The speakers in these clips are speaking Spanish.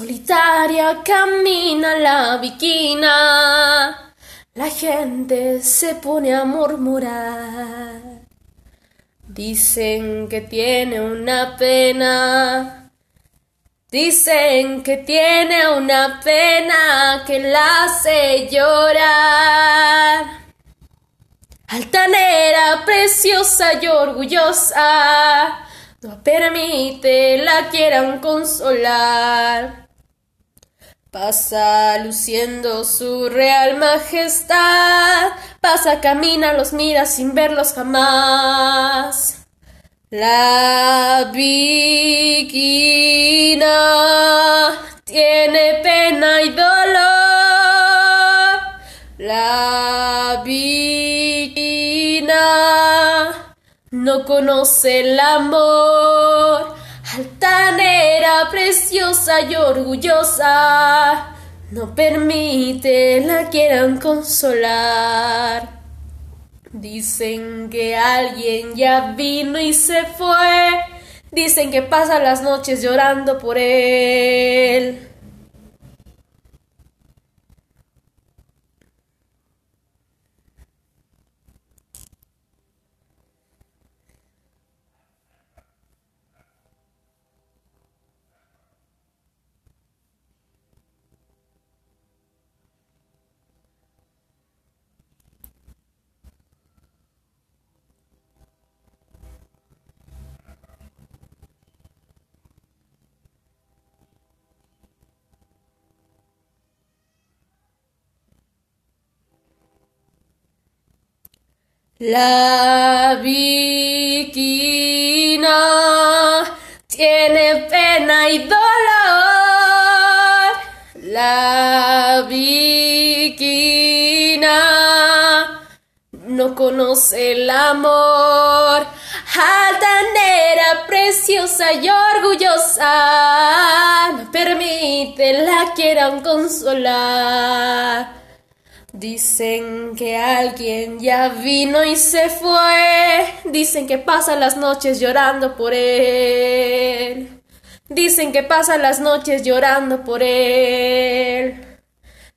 Solitaria camina la viquina, la gente se pone a murmurar. Dicen que tiene una pena, dicen que tiene una pena que la hace llorar. Altanera, preciosa y orgullosa, no permite la quieran consolar. Pasa luciendo su real majestad, pasa, camina, los mira sin verlos jamás. La viquina tiene pena y dolor. La viquina no conoce el amor. Altanera, preciosa y orgullosa, no permite la quieran consolar. Dicen que alguien ya vino y se fue. Dicen que pasa las noches llorando por él. La viquina tiene pena y dolor. La viquina no conoce el amor. Altanera, preciosa y orgullosa, no permite la quieran consolar. Dicen que alguien ya vino y se fue. Dicen que pasa las noches llorando por él. Dicen que pasa las noches llorando por él.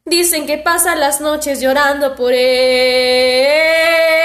Dicen que pasa las noches llorando por él.